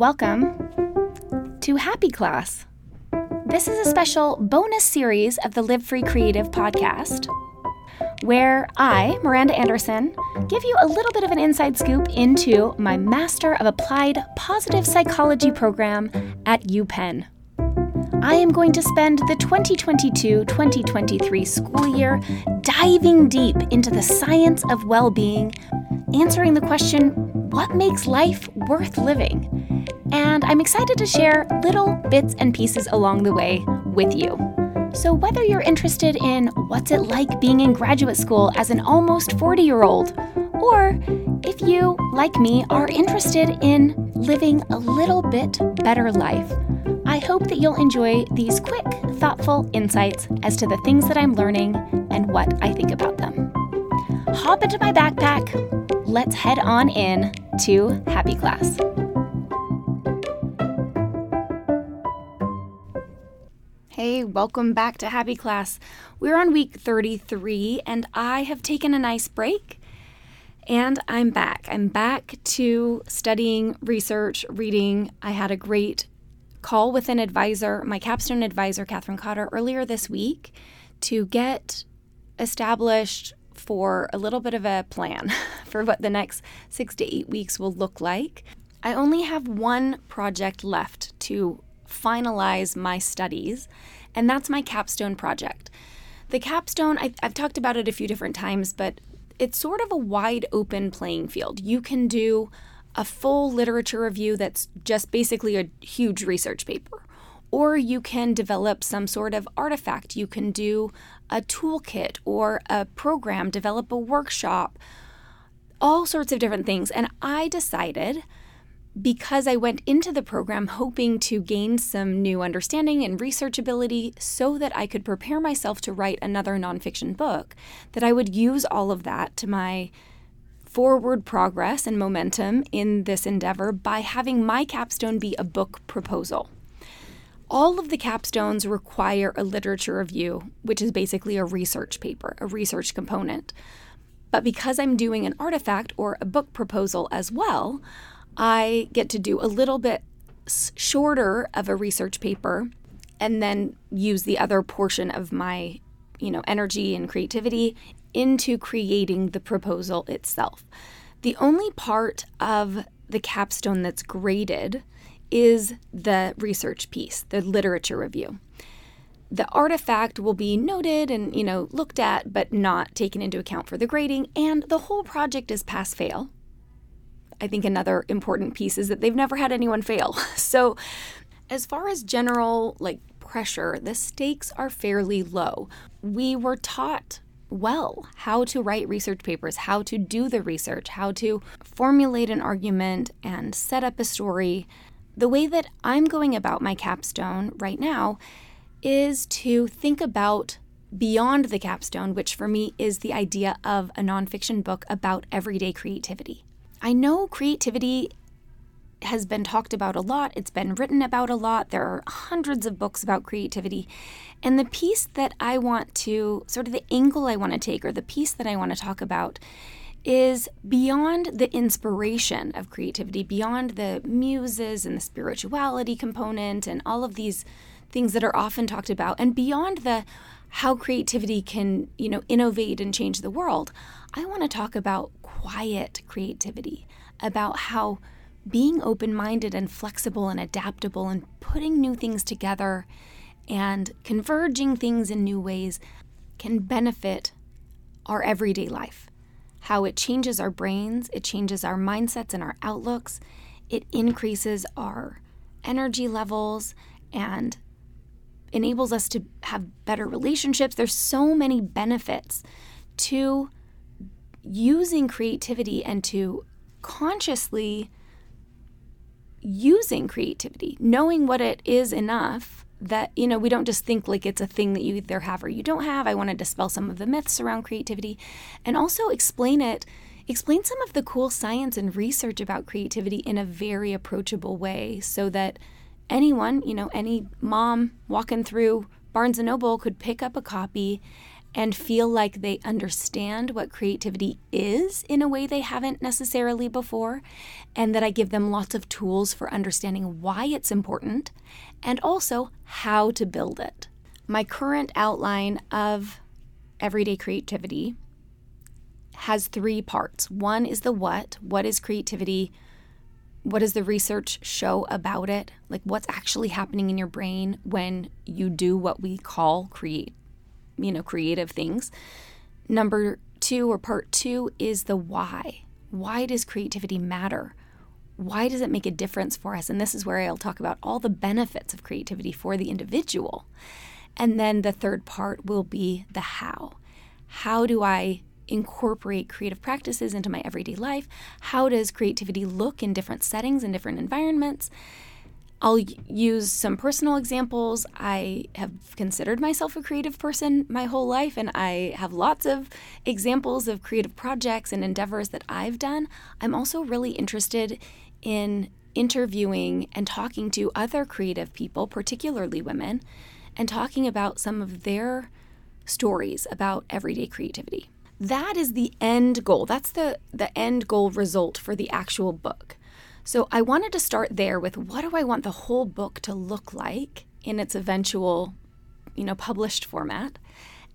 Welcome to Happy Class. This is a special bonus series of the Live Free Creative podcast where I, Miranda Anderson, give you a little bit of an inside scoop into my Master of Applied Positive Psychology program at UPenn. I am going to spend the 2022 2023 school year diving deep into the science of well being, answering the question what makes life worth living? And I'm excited to share little bits and pieces along the way with you. So, whether you're interested in what's it like being in graduate school as an almost 40 year old, or if you, like me, are interested in living a little bit better life, I hope that you'll enjoy these quick, thoughtful insights as to the things that I'm learning and what I think about them. Hop into my backpack. Let's head on in to Happy Class. Hey, welcome back to Happy Class. We're on week 33, and I have taken a nice break. And I'm back. I'm back to studying, research, reading. I had a great call with an advisor, my capstone advisor, Catherine Cotter, earlier this week to get established for a little bit of a plan for what the next six to eight weeks will look like. I only have one project left to finalize my studies, and that's my capstone project. The capstone, I've, I've talked about it a few different times, but it's sort of a wide open playing field. You can do a full literature review that's just basically a huge research paper. Or you can develop some sort of artifact. You can do a toolkit or a program, develop a workshop, all sorts of different things. And I decided because I went into the program hoping to gain some new understanding and research ability so that I could prepare myself to write another nonfiction book, that I would use all of that to my forward progress and momentum in this endeavor by having my capstone be a book proposal. All of the capstones require a literature review, which is basically a research paper, a research component. But because I'm doing an artifact or a book proposal as well, I get to do a little bit shorter of a research paper and then use the other portion of my you know energy and creativity into creating the proposal itself. The only part of the capstone that's graded is the research piece, the literature review. The artifact will be noted and, you know, looked at but not taken into account for the grading and the whole project is pass fail. I think another important piece is that they've never had anyone fail. So, as far as general like pressure, the stakes are fairly low. We were taught well how to write research papers, how to do the research, how to formulate an argument and set up a story. The way that I'm going about my capstone right now is to think about beyond the capstone, which for me is the idea of a nonfiction book about everyday creativity. I know creativity has been talked about a lot, it's been written about a lot. There are hundreds of books about creativity. And the piece that I want to, sort of the angle I want to take, or the piece that I want to talk about, is beyond the inspiration of creativity, beyond the muses and the spirituality component and all of these things that are often talked about, and beyond the how creativity can, you know, innovate and change the world. I want to talk about quiet creativity, about how being open minded and flexible and adaptable and putting new things together and converging things in new ways can benefit our everyday life. How it changes our brains, it changes our mindsets and our outlooks, it increases our energy levels and enables us to have better relationships. There's so many benefits to using creativity and to consciously using creativity, knowing what it is enough that, you know, we don't just think like it's a thing that you either have or you don't have. I want to dispel some of the myths around creativity and also explain it, explain some of the cool science and research about creativity in a very approachable way so that anyone, you know, any mom walking through Barnes and Noble could pick up a copy and feel like they understand what creativity is in a way they haven't necessarily before, and that I give them lots of tools for understanding why it's important and also how to build it. My current outline of everyday creativity has three parts. One is the what, what is creativity? What does the research show about it? Like what's actually happening in your brain when you do what we call create you know, creative things. Number two, or part two, is the why. Why does creativity matter? Why does it make a difference for us? And this is where I'll talk about all the benefits of creativity for the individual. And then the third part will be the how. How do I incorporate creative practices into my everyday life? How does creativity look in different settings and different environments? I'll use some personal examples. I have considered myself a creative person my whole life, and I have lots of examples of creative projects and endeavors that I've done. I'm also really interested in interviewing and talking to other creative people, particularly women, and talking about some of their stories about everyday creativity. That is the end goal. That's the, the end goal result for the actual book. So I wanted to start there with what do I want the whole book to look like in its eventual, you know, published format?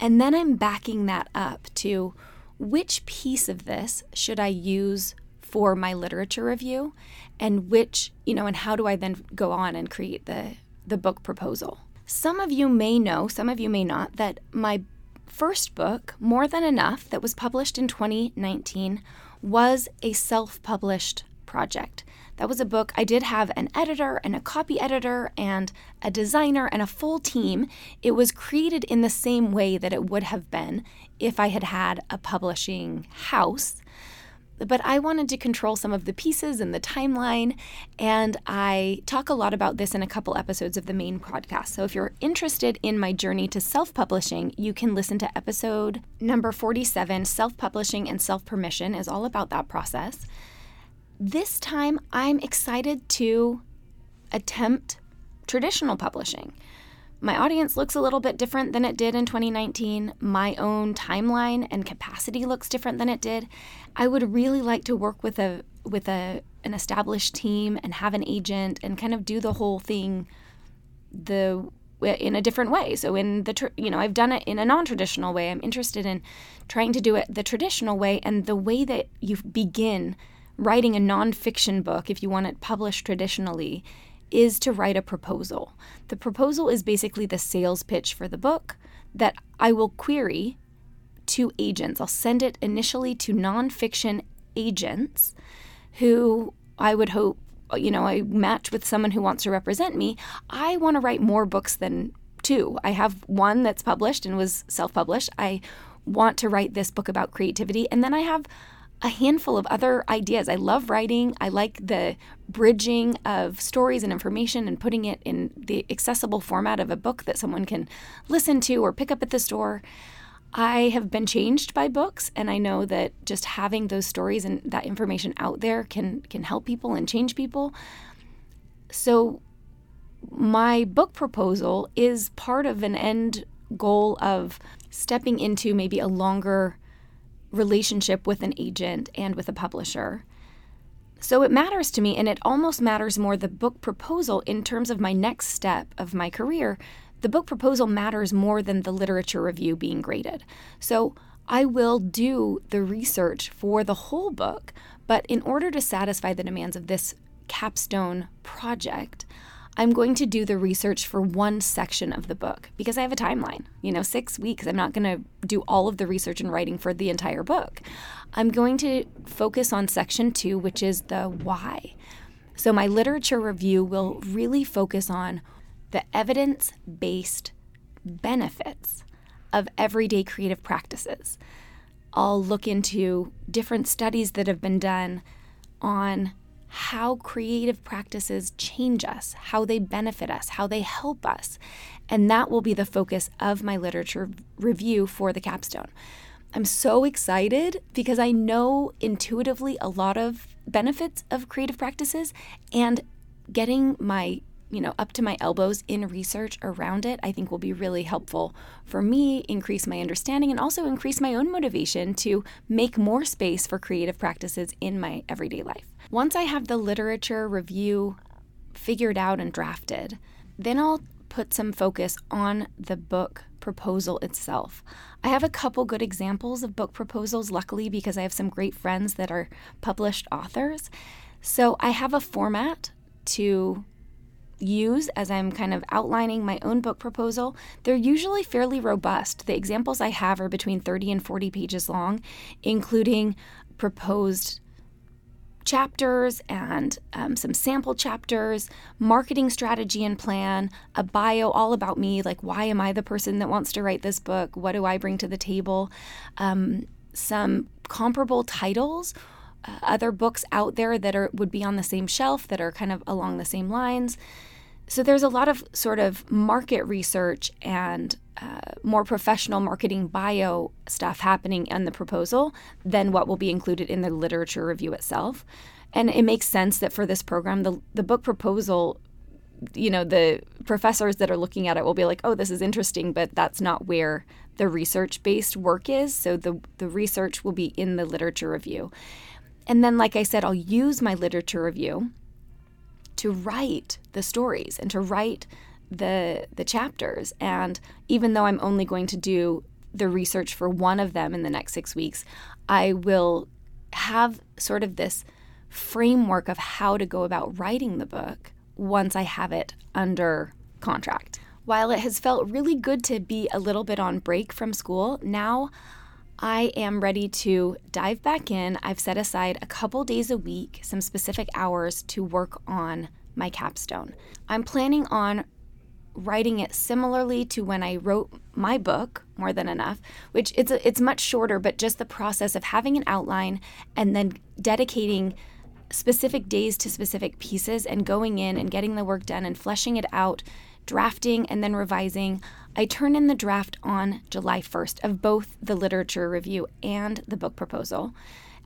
And then I'm backing that up to which piece of this should I use for my literature review and which, you know, and how do I then go on and create the the book proposal? Some of you may know, some of you may not, that my first book, More Than Enough, that was published in 2019, was a self published project. That was a book. I did have an editor and a copy editor and a designer and a full team. It was created in the same way that it would have been if I had had a publishing house. But I wanted to control some of the pieces and the timeline, and I talk a lot about this in a couple episodes of the main podcast. So if you're interested in my journey to self publishing, you can listen to episode number 47 Self Publishing and Self Permission, is all about that process. This time, I'm excited to attempt traditional publishing. My audience looks a little bit different than it did in 2019. My own timeline and capacity looks different than it did. I would really like to work with a with a an established team and have an agent and kind of do the whole thing the in a different way. So in the you know I've done it in a non-traditional way. I'm interested in trying to do it the traditional way and the way that you begin writing a nonfiction book, if you want it published traditionally, is to write a proposal. The proposal is basically the sales pitch for the book that I will query to agents. I'll send it initially to nonfiction agents who I would hope, you know, I match with someone who wants to represent me. I want to write more books than two. I have one that's published and was self published. I want to write this book about creativity. And then I have a handful of other ideas. I love writing. I like the bridging of stories and information and putting it in the accessible format of a book that someone can listen to or pick up at the store. I have been changed by books and I know that just having those stories and that information out there can can help people and change people. So my book proposal is part of an end goal of stepping into maybe a longer relationship with an agent and with a publisher. So it matters to me, and it almost matters more the book proposal in terms of my next step of my career. The book proposal matters more than the literature review being graded. So I will do the research for the whole book, but in order to satisfy the demands of this capstone project, I'm going to do the research for one section of the book because I have a timeline. You know, six weeks. I'm not going to do all of the research and writing for the entire book. I'm going to focus on section two, which is the why. So, my literature review will really focus on the evidence based benefits of everyday creative practices. I'll look into different studies that have been done on how creative practices change us, how they benefit us, how they help us. And that will be the focus of my literature review for the capstone. I'm so excited because I know intuitively a lot of benefits of creative practices and getting my you know, up to my elbows in research around it, I think will be really helpful for me, increase my understanding, and also increase my own motivation to make more space for creative practices in my everyday life. Once I have the literature review figured out and drafted, then I'll put some focus on the book proposal itself. I have a couple good examples of book proposals, luckily, because I have some great friends that are published authors. So I have a format to use as I'm kind of outlining my own book proposal. They're usually fairly robust. The examples I have are between 30 and 40 pages long, including proposed chapters and um, some sample chapters, marketing strategy and plan, a bio all about me like, why am I the person that wants to write this book? What do I bring to the table? Um, some comparable titles. Uh, other books out there that are would be on the same shelf that are kind of along the same lines. So there's a lot of sort of market research and uh, more professional marketing bio stuff happening in the proposal than what will be included in the literature review itself. And it makes sense that for this program, the, the book proposal, you know, the professors that are looking at it will be like, oh, this is interesting, but that's not where the research based work is. So the, the research will be in the literature review. And then, like I said, I'll use my literature review to write the stories and to write the the chapters and even though I'm only going to do the research for one of them in the next 6 weeks I will have sort of this framework of how to go about writing the book once I have it under contract. While it has felt really good to be a little bit on break from school, now I am ready to dive back in. I've set aside a couple days a week, some specific hours to work on my capstone. I'm planning on writing it similarly to when I wrote my book, More Than Enough, which it's a, it's much shorter, but just the process of having an outline and then dedicating specific days to specific pieces and going in and getting the work done and fleshing it out, drafting and then revising. I turn in the draft on July 1st of both the literature review and the book proposal.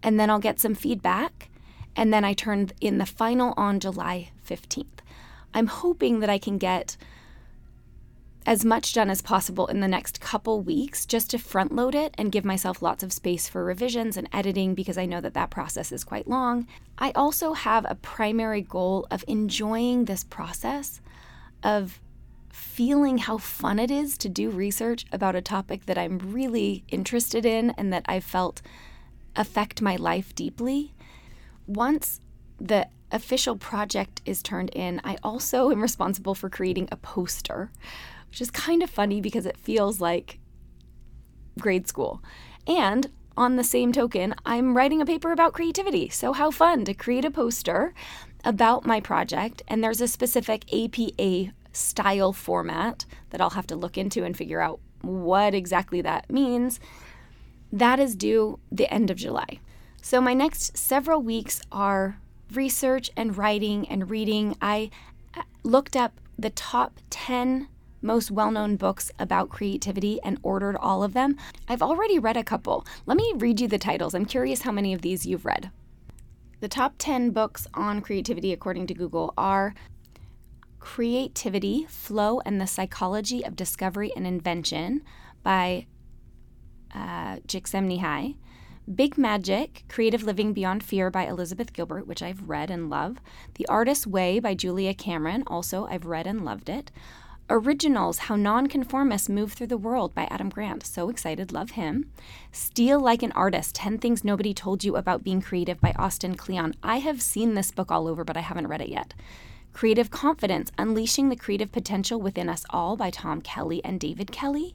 And then I'll get some feedback. And then I turn in the final on July 15th. I'm hoping that I can get as much done as possible in the next couple weeks just to front load it and give myself lots of space for revisions and editing because I know that that process is quite long. I also have a primary goal of enjoying this process of feeling how fun it is to do research about a topic that I'm really interested in and that I felt affect my life deeply. Once the official project is turned in, I also am responsible for creating a poster, which is kind of funny because it feels like grade school. And on the same token, I'm writing a paper about creativity. So, how fun to create a poster about my project. And there's a specific APA style format that I'll have to look into and figure out what exactly that means. That is due the end of July. So, my next several weeks are research and writing and reading. I uh, looked up the top 10 most well known books about creativity and ordered all of them. I've already read a couple. Let me read you the titles. I'm curious how many of these you've read. The top 10 books on creativity, according to Google, are Creativity, Flow, and the Psychology of Discovery and Invention by uh, Csikszentmihalyi. Big Magic, Creative Living Beyond Fear by Elizabeth Gilbert, which I've read and love. The Artist's Way by Julia Cameron, also I've read and loved it. Originals, How Nonconformists Move Through the World by Adam Grant. So excited, love him. Steal Like an Artist 10 Things Nobody Told You About Being Creative by Austin Kleon. I have seen this book all over, but I haven't read it yet. Creative Confidence Unleashing the Creative Potential Within Us All by Tom Kelley and David Kelley.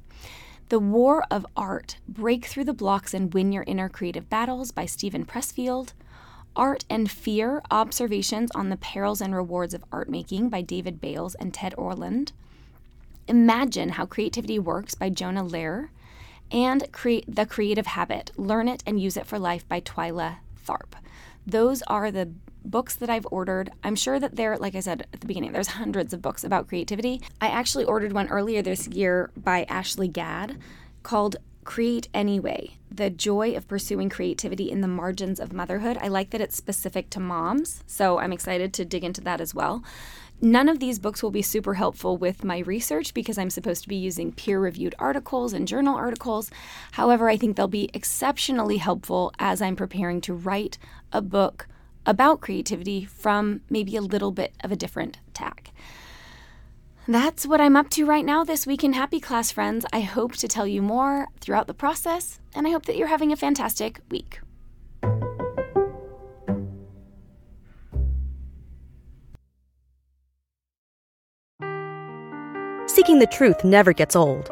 The War of Art Break Through the Blocks and Win Your Inner Creative Battles by Steven Pressfield. Art and Fear Observations on the Perils and Rewards of Art Making by David Bayles and Ted Orland. Imagine How Creativity Works by Jonah Lehrer. And Create The Creative Habit Learn It and Use It for Life by Twyla Tharp. Those are the books that I've ordered. I'm sure that there, like I said at the beginning, there's hundreds of books about creativity. I actually ordered one earlier this year by Ashlee Gadd called Create Anyway The Joy of Pursuing Creativity in the Margins of Motherhood. I like that it's specific to moms, so I'm excited to dig into that as well. None of these books will be super helpful with my research because I'm supposed to be using peer reviewed articles and journal articles. However, I think they'll be exceptionally helpful as I'm preparing to write a book about creativity from maybe a little bit of a different tack. That's what I'm up to right now this week in Happy Class, friends. I hope to tell you more throughout the process, and I hope that you're having a fantastic week. Seeking the truth never gets old.